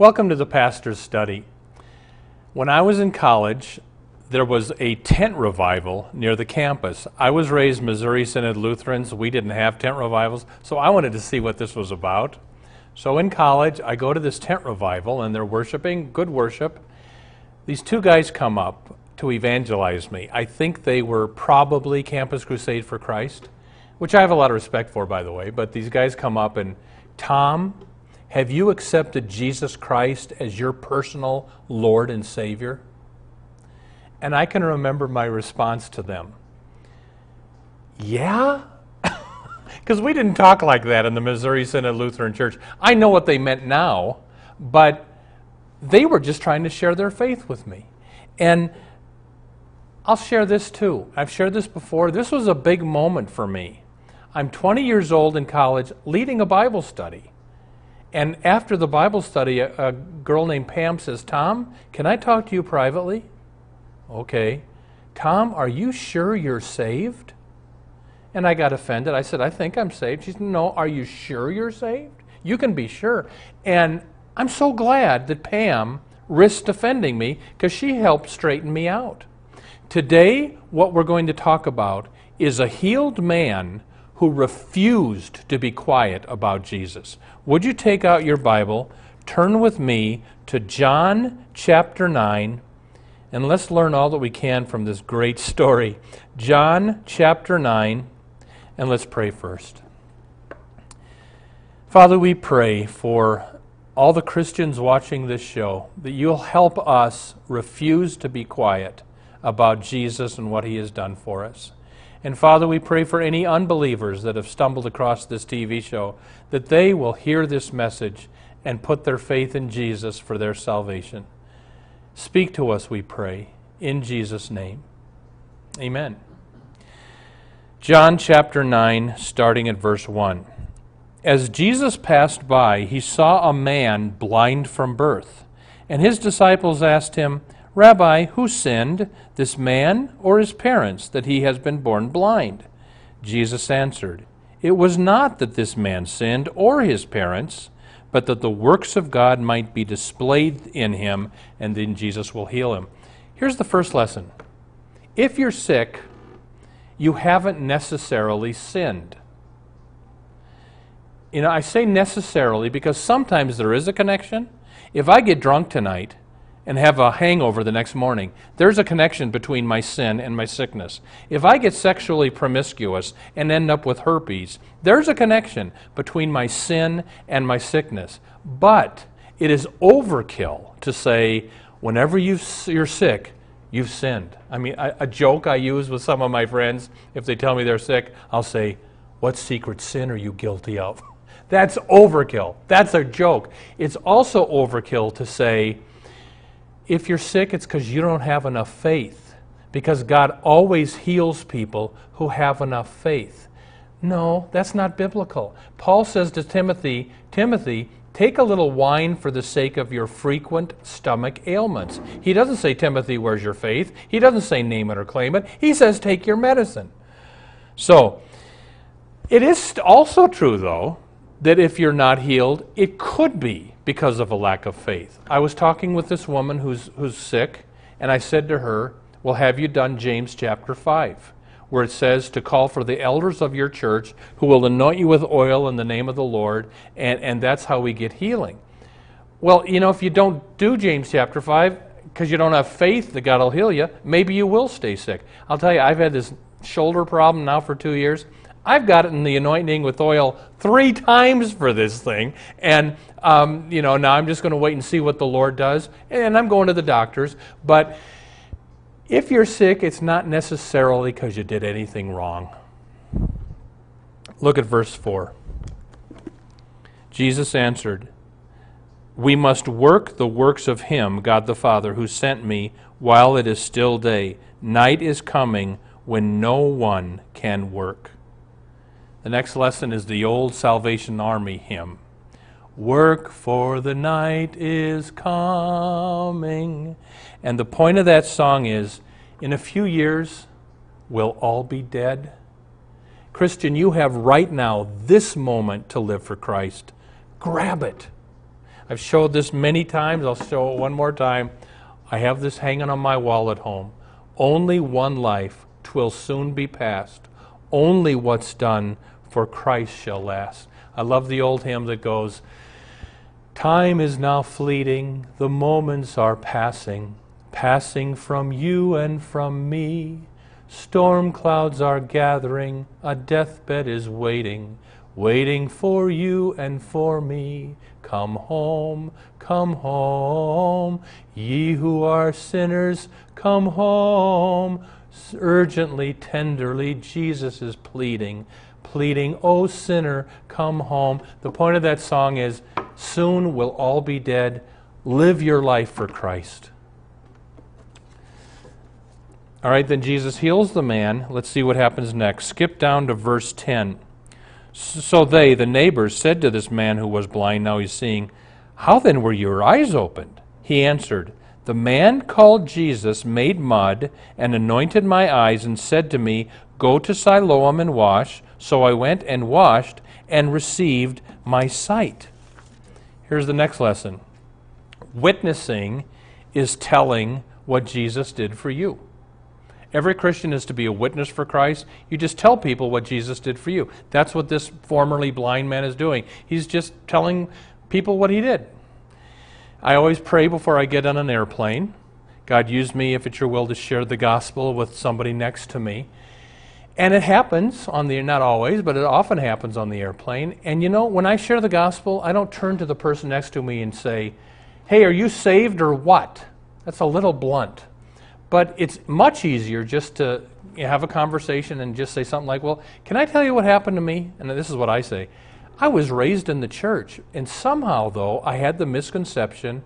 Welcome to the Pastor's Study. When I was in college, there was a tent revival near the campus. I was raised Missouri Synod Lutherans. We didn't have tent revivals, so I wanted to see what this was about. So in college, I go to this tent revival and they're worshiping, good worship. These two guys come up to evangelize me. I think they were probably Campus Crusade for Christ, which I have a lot of respect for, by the way. But these guys come up and, Tom, have you accepted Jesus Christ as your personal Lord and Savior? And I can remember my response to them. Yeah? Because we didn't talk like that in the Missouri Synod Lutheran Church. I know what they meant now, but they were just trying to share their faith with me. And I'll share this too. I've shared this before. This was a big moment for me. I'm 20 years old in college leading a Bible study. And after the Bible study, a, a, girl named Pam says, Tom, can I talk to you privately? Okay. Tom, are you sure you're saved? And I got offended. I said, I think I'm saved. She said, No, are you sure you're saved? You can be sure. And I'm so glad that Pam risked offending me because she helped straighten me out. Today, what we're going to talk about is a healed man who refused to be quiet about Jesus. Would you take out your Bible, turn with me to John chapter 9, and let's learn all that we can from this great story. John chapter 9 and let's pray first. Father, we pray for all the Christians watching this show that you'll help us refuse to be quiet about Jesus and what he has done for us. And Father, we pray for any unbelievers that have stumbled across this TV show that they will hear this message and put their faith in Jesus for their salvation. Speak to us, we pray, in Jesus' name. Amen. John chapter 9, starting at verse 1. As Jesus passed by, he saw a man blind from birth. And his disciples asked him, Rabbi, who sinned, this man or his parents, that he has been born blind? Jesus answered, It was not that this man sinned or his parents, but that the works of God might be displayed in him, and then Jesus will heal him. Here's the first lesson If you're sick, you haven't necessarily sinned. You know, I say necessarily because sometimes there is a connection. If I get drunk tonight and have a hangover the next morning, there's a connection between my sin and my sickness. If I get sexually promiscuous and end up with herpes, there's a connection between my sin and my sickness. But it is overkill to say, whenever you're sick, you've sinned. I mean, a, a, joke I use with some of my friends, if they tell me they're sick, I'll say, What secret sin are you guilty of? That's overkill. That's a joke. It's also overkill to say, if you're sick, it's because you don't have enough faith. Because God always heals people who have enough faith. No, that's not biblical. Paul says to Timothy, Timothy, Take a little wine for the sake of your frequent stomach ailments. He doesn't say, Timothy, where's your faith? He doesn't say, name it or claim it. He says, take your medicine. So, it is also true, though, that if you're not healed, it could be because of a lack of faith. I was talking with this woman who's, who's sick, and I said to her, Well, have you done James chapter 5? where it says to call for the elders of your church who will anoint you with oil in the name of the Lord, and, and that's how we get healing. Well, you know, if you don't do James chapter 5, because you don't have faith that God will heal you, maybe you will stay sick. I'll tell you, I've had this shoulder problem now for two years. I've gotten the anointing with oil three times for this thing, and um, you know now I'm just going to wait and see what the Lord does, and I'm going to the doctors. But if you're sick, it's not necessarily because you did anything wrong. Look at verse 4. Jesus answered, We must work the works of Him, God the Father, who sent me while it is still day. Night is coming when no one can work. The next lesson is the old Salvation Army hymn. Work for the night is coming. And the point of that song is in a few years, we'll all be dead. Christian, you have right now, this moment to live for Christ. Grab it. I've showed this many times. I'll show it one more time. I have this hanging on my wall at home. Only one life, twill soon be past. Only what's done for Christ shall last. I love the old hymn that goes, Time is now fleeting, the moments are passing, passing from you and from me. Storm clouds are gathering, a deathbed is waiting, waiting for you and for me. Come home, come home, ye who are sinners, come home. Urgently, tenderly, Jesus is pleading, pleading, O sinner, come home. The point of that song is soon we'll all be dead. Live your life for Christ. All right, then Jesus heals the man. Let's see what happens next. Skip down to verse 10. So they, the neighbors, said to this man who was blind, now he's seeing, How then were your eyes opened? He answered, The man called Jesus made mud and anointed my eyes and said to me, Go to Siloam and wash. So I went and washed and received my sight. Here's the next lesson witnessing is telling what Jesus did for you. Every Christian is to be a witness for Christ. You just tell people what Jesus did for you. That's what this formerly blind man is doing. He's just telling people what he did. I always pray before I get on an airplane. God, use me if it's your will to share the gospel with somebody next to me. And it happens on the, not always, but it often happens on the airplane. And you know, when I share the gospel, I don't turn to the person next to me and say, hey, are you saved or what? That's a little blunt. But it's much easier just to have a conversation and just say something like, Well, can I tell you what happened to me? And this is what I say I was raised in the church, and somehow, though, I had the misconception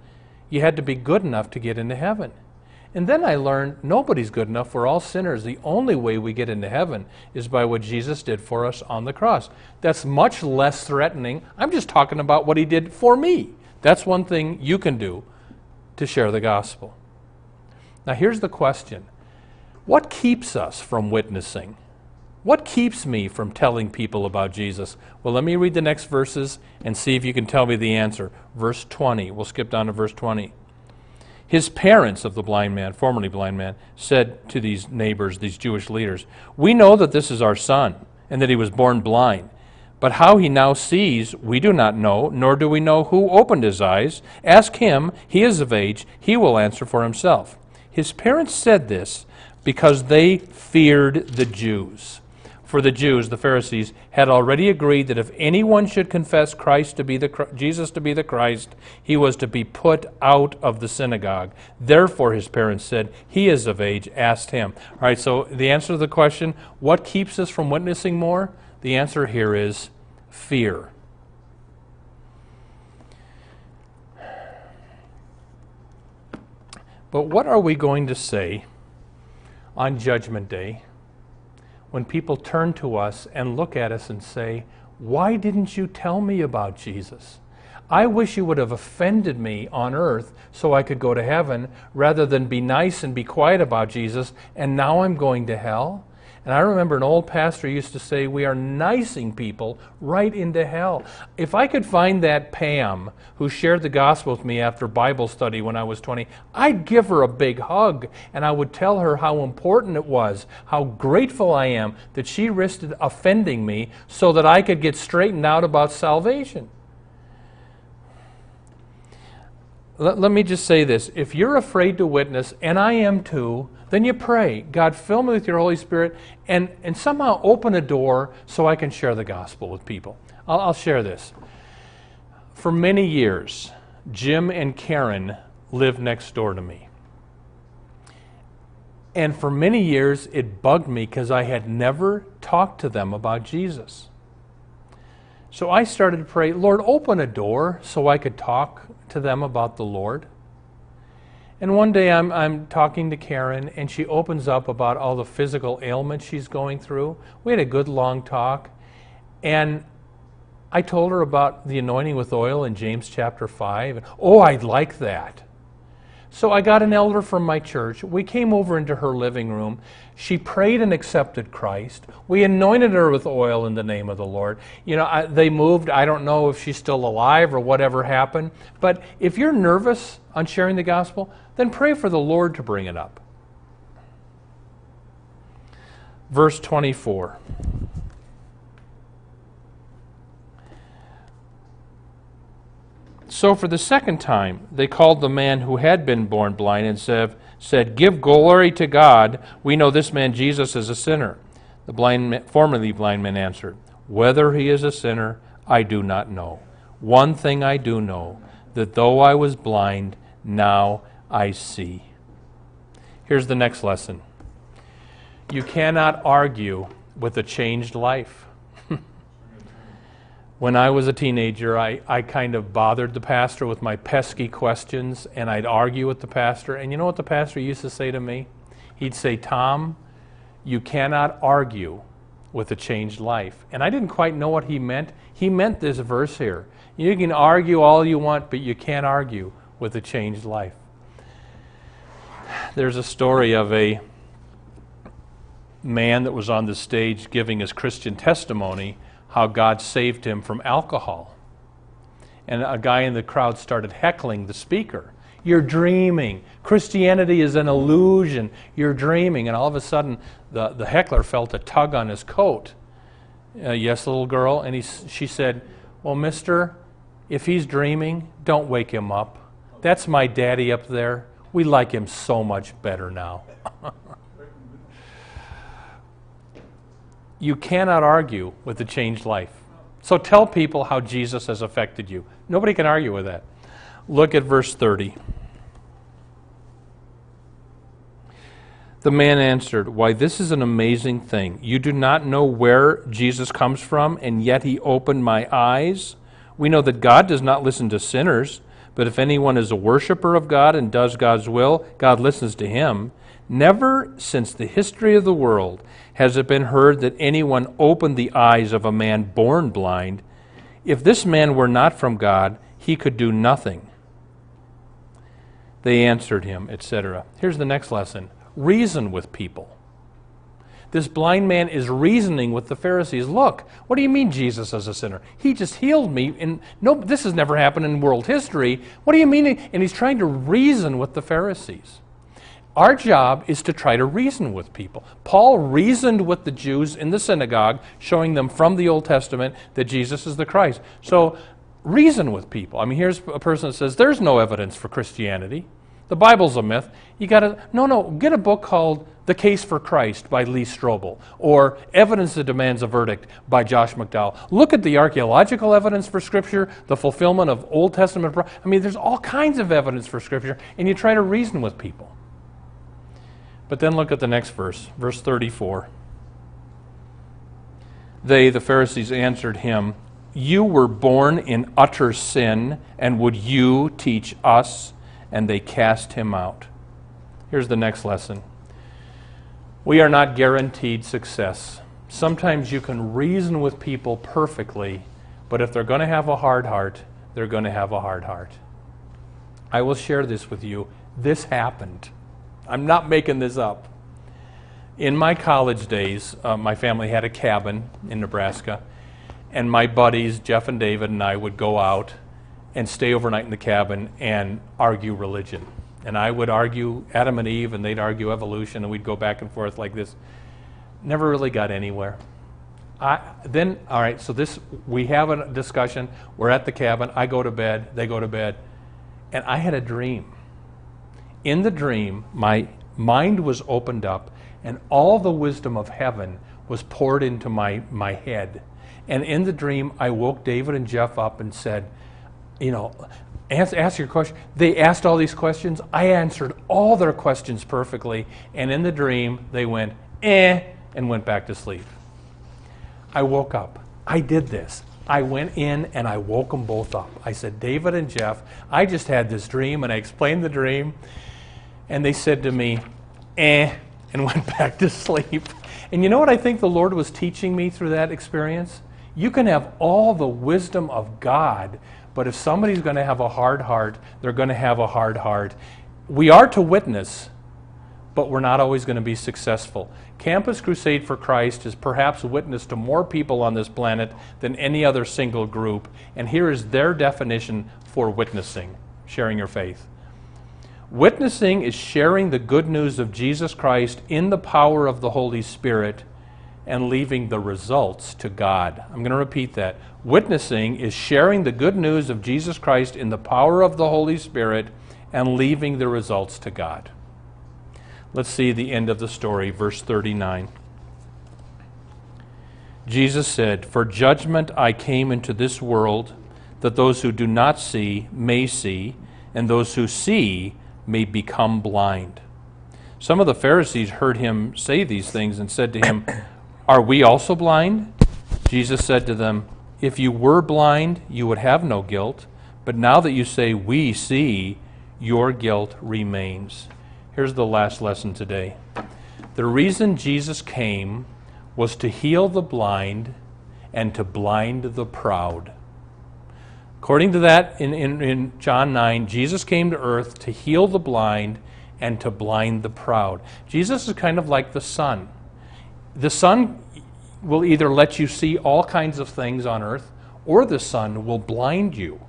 you had to be good enough to get into heaven. And then I learned nobody's good enough. We're all sinners. The only way we get into heaven is by what Jesus did for us on the cross. That's much less threatening. I'm just talking about what he did for me. That's one thing you can do to share the gospel. Now, here's the question What keeps us from witnessing? What keeps me from telling people about Jesus? Well, let me read the next verses and see if you can tell me the answer. Verse 20. We'll skip down to verse 20. His parents of the blind man, formerly blind man, said to these neighbors, these Jewish leaders, We know that this is our son, and that he was born blind. But how he now sees, we do not know, nor do we know who opened his eyes. Ask him, he is of age, he will answer for himself. His parents said this because they feared the Jews. For the Jews, the Pharisees, had already agreed that if anyone should confess Christ to be the Jesus to be the Christ, he was to be put out of the synagogue. Therefore, his parents said, "He is of age. asked him." All right. So the answer to the question, what keeps us from witnessing more? The answer here is fear. But what are we going to say on Judgment Day when people turn to us and look at us and say, Why didn't you tell me about Jesus? I wish you would have offended me on earth so I could go to heaven rather than be nice and be quiet about Jesus, and now I'm going to hell. And I remember an old pastor used to say, We are nicing people right into hell. If I could find that Pam who shared the gospel with me after Bible study when I was 20, I'd give her a big hug and I would tell her how important it was, how grateful I am that she risked offending me so that I could get straightened out about salvation. Let, let me just say this if you're afraid to witness, and I am too, then you pray, God, fill me with your Holy Spirit and, and somehow open a door so I can share the gospel with people. I'll, I'll share this. For many years, Jim and Karen lived next door to me. And for many years, it bugged me because I had never talked to them about Jesus. So I started to pray, Lord, open a door so I could talk to them about the Lord. And one day I'm, I'm talking to Karen, and she opens up about all the physical ailments she's going through. We had a good long talk. And I told her about the anointing with oil in James chapter 5. Oh, I'd like that. So I got an elder from my church. We came over into her living room. She prayed and accepted Christ. We anointed her with oil in the name of the Lord. You know, I, they moved. I don't know if she's still alive or whatever happened. But if you're nervous on sharing the gospel, then pray for the Lord to bring it up. Verse 24. So for the second time, they called the man who had been born blind and said, said, Give glory to God. We know this man Jesus is a sinner. The blind, man, formerly blind man answered, Whether he is a sinner, I do not know. One thing I do know, that though I was blind, now I see. Here's the next lesson you cannot argue with a changed life. When I was a teenager, I, I kind of bothered the pastor with my pesky questions, and I'd argue with the pastor. And you know what the pastor used to say to me? He'd say, Tom, you cannot argue with a changed life. And I didn't quite know what he meant. He meant this verse here. You can argue all you want, but you can't argue with a changed life. There's a story of a man that was on the stage giving his Christian testimony how God saved him from alcohol. And a guy in the crowd started heckling the speaker. You're dreaming. Christianity is an illusion. You're dreaming. And all of a sudden, the, the heckler felt a tug on his coat. Uh, yes, little girl. And he, she said, Well, mister, if he's dreaming, don't wake him up. That's my daddy up there. We like him so much better now. you cannot argue with a changed life. So tell people how Jesus has affected you. Nobody can argue with that. Look at verse 30. The man answered, Why, this is an amazing thing. You do not know where Jesus comes from, and yet he opened my eyes. We know that God does not listen to sinners, but if anyone is a worshiper of God and does God's will, God listens to him. Never since the history of the world has it been heard that anyone opened the eyes of a man born blind? If this man were not from God, he could do nothing. They answered him, etc. Here's the next lesson reason with people. This blind man is reasoning with the Pharisees. Look, what do you mean Jesus is a sinner? He just healed me, and no, this has never happened in world history. What do you mean? And he's trying to reason with the Pharisees. Our job is to try to reason with people. Paul reasoned with the Jews in the synagogue, showing them from the Old Testament that Jesus is the Christ. So, reason with people. I mean, here's a person that says there's no evidence for Christianity. The Bible's a myth. You got to, no, no, get a book called The Case for Christ by Lee Strobel or Evidence That Demands a Verdict by Josh McDowell. Look at the archaeological evidence for Scripture, the fulfillment of Old Testament. I mean, there's all kinds of evidence for Scripture, and you try to reason with people. But then look at the next verse, verse 34. They, the Pharisees, answered him, You were born in utter sin, and would you teach us? And they cast him out. Here's the next lesson We are not guaranteed success. Sometimes you can reason with people perfectly, but if they're going to have a hard heart, they're going to have a hard heart. I will share this with you. This happened. I'm not making this up. In my college days, uh, my family had a cabin in Nebraska, and my buddies, Jeff and David, and I would go out and stay overnight in the cabin and argue religion. And I would argue Adam and Eve, and they'd argue evolution, and we'd go back and forth like this. Never really got anywhere. I, then, all right, so this, we have a discussion. We're at the cabin. I go to bed. They go to bed. And I had a dream in the dream, my mind was opened up, and all the wisdom of heaven was poured into my, my head. And in the dream, I woke David and Jeff up and said, You know, ask, ask your question. They asked all these questions. I answered all their questions perfectly. And in the dream, they went, eh, and went back to sleep. I woke up. I did this. I went in and I woke them both up. I said, David and Jeff, I just had this dream, and I explained the dream. And they said to me, eh, and went back to sleep. And you know what I think the Lord was teaching me through that experience? You can have all the wisdom of God, but if somebody's going to have a hard heart, they're going to have a hard heart. We are to witness, but we're not always going to be successful. Campus Crusade for Christ is perhaps witness to more people on this planet than any other single group, and here is their definition for witnessing, sharing your faith. Witnessing is sharing the good news of Jesus Christ in the power of the Holy Spirit and leaving the results to God. I'm going to repeat that. Witnessing is sharing the good news of Jesus Christ in the power of the Holy Spirit and leaving the results to God. Let's see the end of the story, verse 39. Jesus said, For judgment I came into this world, that those who do not see may see, and those who see may become blind. Some of the Pharisees heard him say these things and said to him, Are we also blind? Jesus said to them, If you were blind, you would have no guilt, but now that you say, We see, your guilt remains. Here's the last lesson today. The reason Jesus came was to heal the blind and to blind the proud. According to that in, in, in, John 9, Jesus came to earth to heal the blind and to blind the proud. Jesus is kind of like the sun. The sun will either let you see all kinds of things on earth, or the sun will blind you.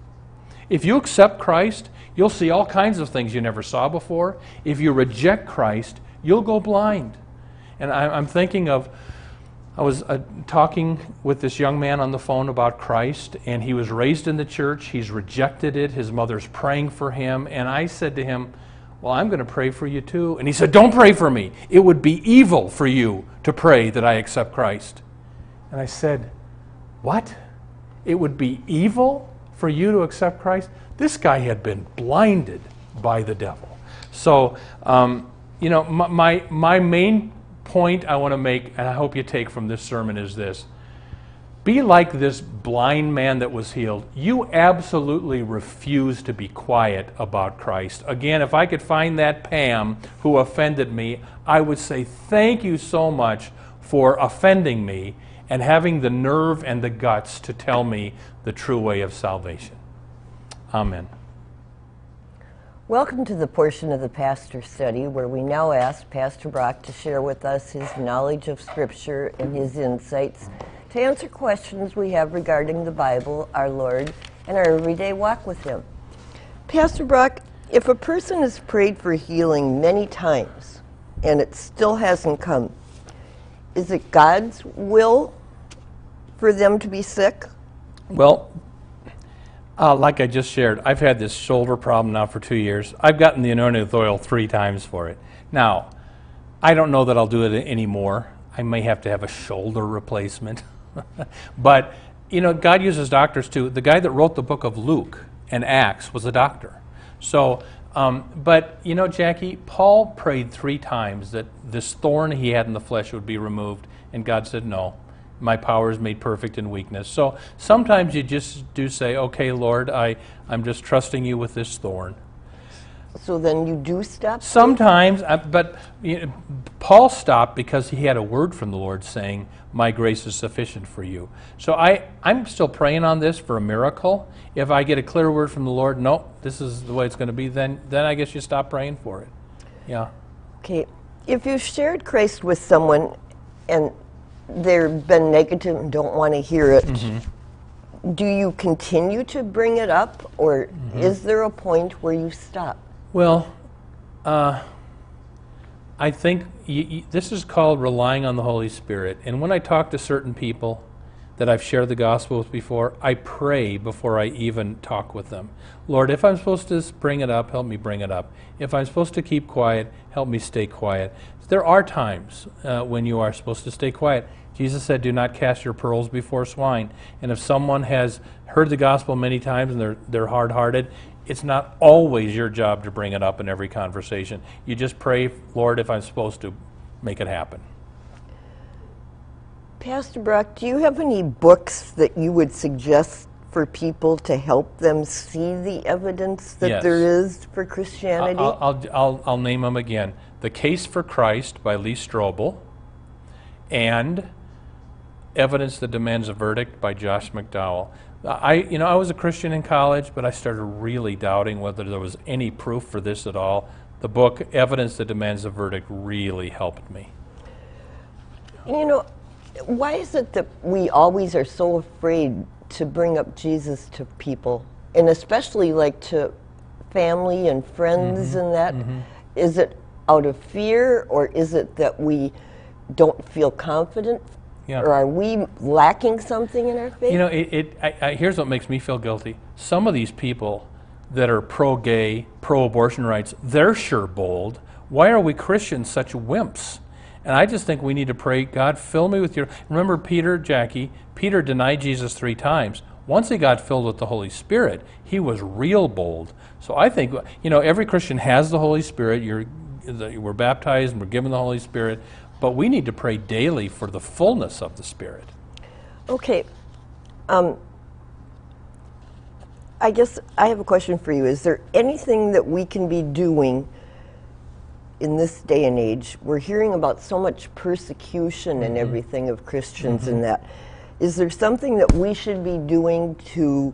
If you accept Christ, you'll see all kinds of things you never saw before. If you reject Christ, you'll go blind. And I'm thinking of, I was uh, talking with this young man on the phone about Christ, and he was raised in the church. He's rejected it. His mother's praying for him. And I said to him, Well, I'm going to pray for you too. And he said, Don't pray for me. It would be evil for you to pray that I accept Christ. And I said, What? It would be evil for you to accept Christ? This guy had been blinded by the devil. So, um, you know, my, my, my main point I want to make, and I hope you take from this sermon, is this. Be like this blind man that was healed. You absolutely refuse to be quiet about Christ. Again, if I could find that Pam who offended me, I would say, Thank you so much for offending me and having the nerve and the guts to tell me the true way of salvation. Amen. Welcome to the portion of the pastor study where we now ask Pastor Brock to share with us his knowledge of Scripture and his insights to answer questions we have regarding the Bible, our Lord, and our everyday walk with Him. Pastor Brock, if a person has prayed for healing many times and it still hasn't come, is it God's will for them to be sick? Well, uh, like I just shared, I've had this shoulder problem now for two years. I've gotten the anointing oil three times for it. Now, I don't know that I'll do it anymore. I may have to have a shoulder replacement. but, you know, God uses doctors too. The guy that wrote the book of Luke and Acts was a doctor. So, um, but, you know, Jackie, Paul prayed three times that this thorn he had in the flesh would be removed, and God said no my power is made perfect in weakness. So sometimes you just do say, okay, Lord, I, I'm just trusting you with this thorn. So then you do stop? Sometimes, uh, but you know, Paul stopped because he had a word from the Lord saying, My grace is sufficient for you. So I, I'm still praying on this for a miracle. If I get a clear word from the Lord, no, this is the way it's going to be, then, then I guess you stop praying for it. Yeah. Okay. If you've shared Christ with someone and they've been negative and don't want to hear it, mm-hmm. do you continue to bring it up, or mm-hmm. is there a point where you stop? Well, uh, I think this is called relying on the Holy Spirit. And when I talk to certain people that I've shared the gospel with before, I pray before I even talk with them. Lord, if I'm supposed to bring it up, help me bring it up. If I'm supposed to keep quiet, help me stay quiet. There are times uh, when you are supposed to stay quiet. Jesus said, Do not cast your pearls before swine. And if someone has heard the gospel many times and they're, they're hard hearted, it's not always your job to bring it up in every conversation. You just pray, Lord, if I'm supposed to, make it happen. Pastor Brock, do you have any books that you would suggest for people to help them see the evidence that Yes. there is for Christianity? I'll, I'll, I'll, I'll name them again The Case for Christ by Lee Strobel, and Evidence That Demands a Verdict by Josh McDowell. I, you know, I was a Christian in college, but I started really doubting whether there was any proof for this at all. The book Evidence That Demands a Verdict really helped me. You know, why is it that we always are so afraid to bring up Jesus to people, and especially like to family and friends Mm-hmm. and that? Is it out of fear, or is it that we don't feel confident, Yeah. or are we lacking something in our faith? You know, it, it, I, I, here's what makes me feel guilty. Some of these people that are pro gay, pro abortion rights, they're sure bold. Why are we Christians such wimps? And I just think we need to pray, God, fill me with your. Remember Peter, Jackie? Peter denied Jesus three times. Once he got filled with the Holy Spirit, he was real bold. So I think, you know, every Christian has the Holy Spirit. You're, the, we're baptized and we're given the Holy Spirit. But we need to pray daily for the fullness of the Spirit. Okay. Um, I guess I have a question for you. Is there anything that we can be doing in this day and age? We're hearing about so much persecution and everything of Christians and that. Is there something that we should be doing to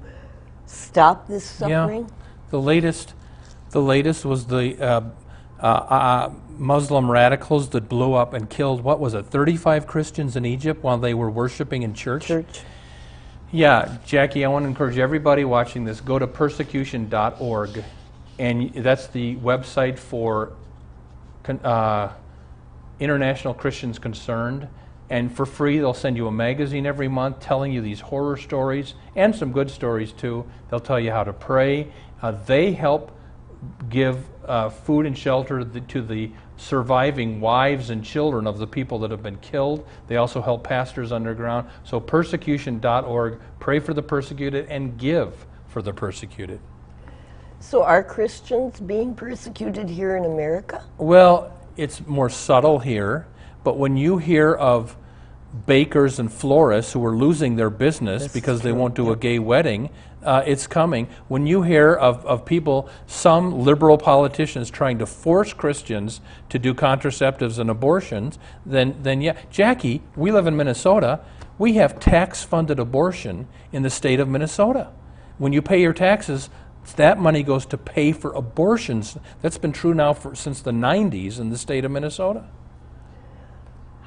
stop this suffering? Yeah, the latest, the latest was the uh, uh, uh, Muslim radicals that blew up and killed what was it, 35 Christians in Egypt while they were worshiping in church. Church? Yeah, Jackie, I want to encourage everybody watching this. Go to persecution.org, and that's the website for uh, international Christians concerned. And for free, they'll send you a magazine every month telling you these horror stories and some good stories too. They'll tell you how to pray. Uh, they help give uh, food and shelter to the surviving wives and children of the people that have been killed. They also help pastors underground. So, persecution.org, pray for the persecuted and give for the persecuted. So are Christians being persecuted here in America? Well, it's more subtle here, but when you hear of bakers and florists who are losing their business because they won't do a gay wedding, uh, it's coming. When you hear of, of people, some liberal politicians trying to force Christians to do contraceptives and abortions, then, then yeah. Jackie, we live in Minnesota. We have tax funded abortion in the state of Minnesota. When you pay your taxes, that money goes to pay for abortions. That's been true now for, since the 90s in the state of Minnesota.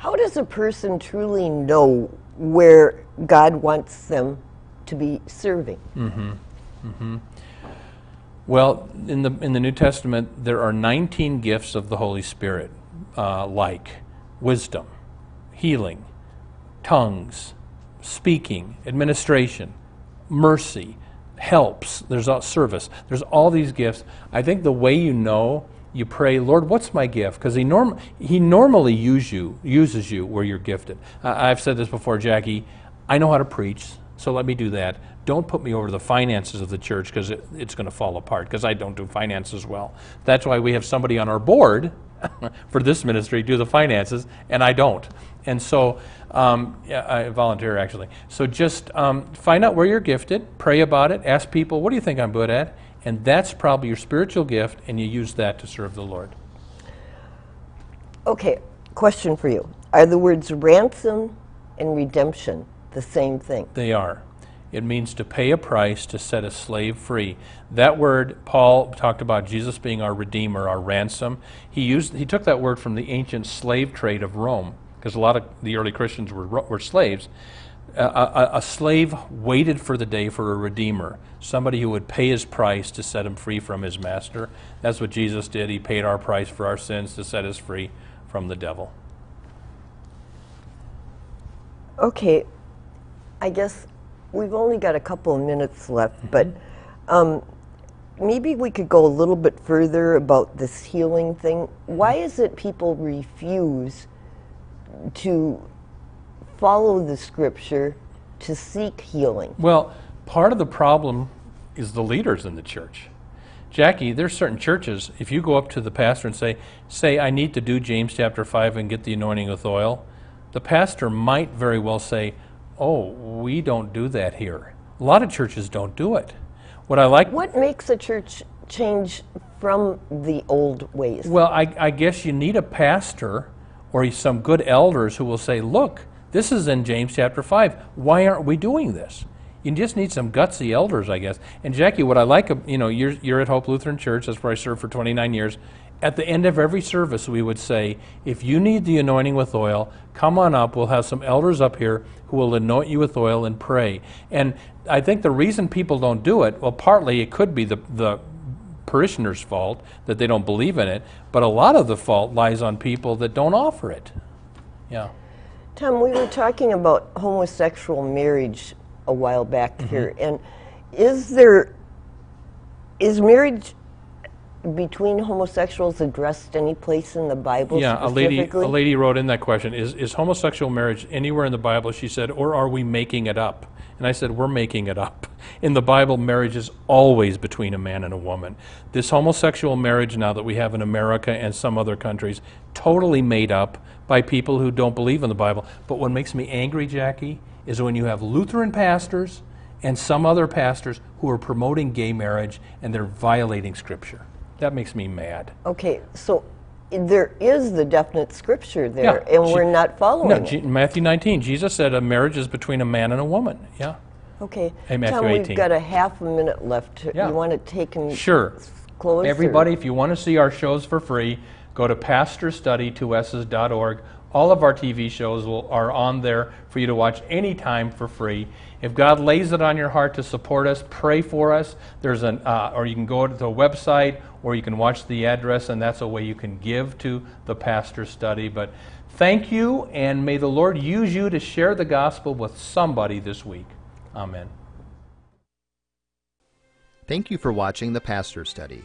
How does a person truly know where God wants them to be serving? Well, in the, in the New Testament, there are 19 gifts of the Holy Spirit, uh, like wisdom, healing, tongues, speaking, administration, mercy, helps. There's all, service. There's all these gifts. I think the way you know, you pray, Lord, what's my gift? Because he, norm- he normally use you, uses you where you're gifted. Uh, I've said this before, Jackie. I know how to preach, so let me do that. Don't put me over the finances of the church because it, it's going to fall apart because I don't do finances well. That's why we have somebody on our board for this ministry do the finances, and I don't. And so, um, yeah, I volunteer actually. So just um, find out where you're gifted, pray about it, ask people, what do you think I'm good at? And that's probably your spiritual gift, and you use that to serve the Lord. Okay, question for you. Are the words ransom and redemption the same thing? They are. It means to pay a price to set a slave free. That word, Paul talked about Jesus being our redeemer, our ransom. He used, he took that word from the ancient slave trade of Rome, because a lot of the early Christians were, were slaves. A, a, slave waited for the day for a redeemer, somebody who would pay his price to set him free from his master. That's what Jesus did. He paid our price for our sins to set us free from the devil. Okay, I guess we've only got a couple of minutes left, but um, maybe we could go a little bit further about this healing thing. Why is it people refuse to follow the scripture to seek healing? Well, part of the problem is the leaders in the church. Jackie, there's certain churches, if you go up to the pastor and say, say, I need to do James chapter 5 and get the anointing with oil, the pastor might very well say, Oh, we don't do that here. A lot of churches don't do it. What I like. What makes a church change from the old ways? Well, I, I guess you need a pastor or some good elders who will say, Look, this is in James chapter 5. Why aren't we doing this? You just need some gutsy elders, I guess. And Jackie, what I like, you know, you're, you're at Hope Lutheran Church, that's where I served for 29 years. At the end of every service, we would say, if you need the anointing with oil, come on up. We'll have some elders up here who will anoint you with oil and pray. And I think the reason people don't do it, well, partly it could be the, the parishioners' fault that they don't believe in it, but a lot of the fault lies on people that don't offer it. Yeah. Tom, we were talking about homosexual marriage a while back Mm-hmm. here, and is there is marriage between homosexuals addressed any place in the Bible Yeah, a lady, a lady wrote in that question, is, is homosexual marriage anywhere in the Bible? She said, or are we making it up? And I said, we're making it up. In the Bible, marriage is always between a man and a woman. This homosexual marriage now that we have in America and some other countries, totally made up by people who don't believe in the Bible. But what makes me angry, Jackie, is when you have Lutheran pastors and some other pastors who are promoting gay marriage and they're violating Scripture. That makes me mad. Okay, so there is the definite scripture there, and we're not following No, it. Matthew 19, Jesus said a marriage is between a man and a woman. Yeah. okay, Hey, Matthew Tom, 18. we've got a half a minute left. Yeah. You want to take and Sure. close? or- Everybody, if you want to see our shows for free, go to pastorstudy2ss.org. All of our TV shows will, are on there for you to watch anytime for free. If God lays it on your heart to support us, pray for us. There's an, uh, or you can go to the website, or you can watch the address, and that's a way you can give to the pastor study. But thank you, and may the Lord use you to share the gospel with somebody this week. Amen. Thank you for watching the Pastor Study.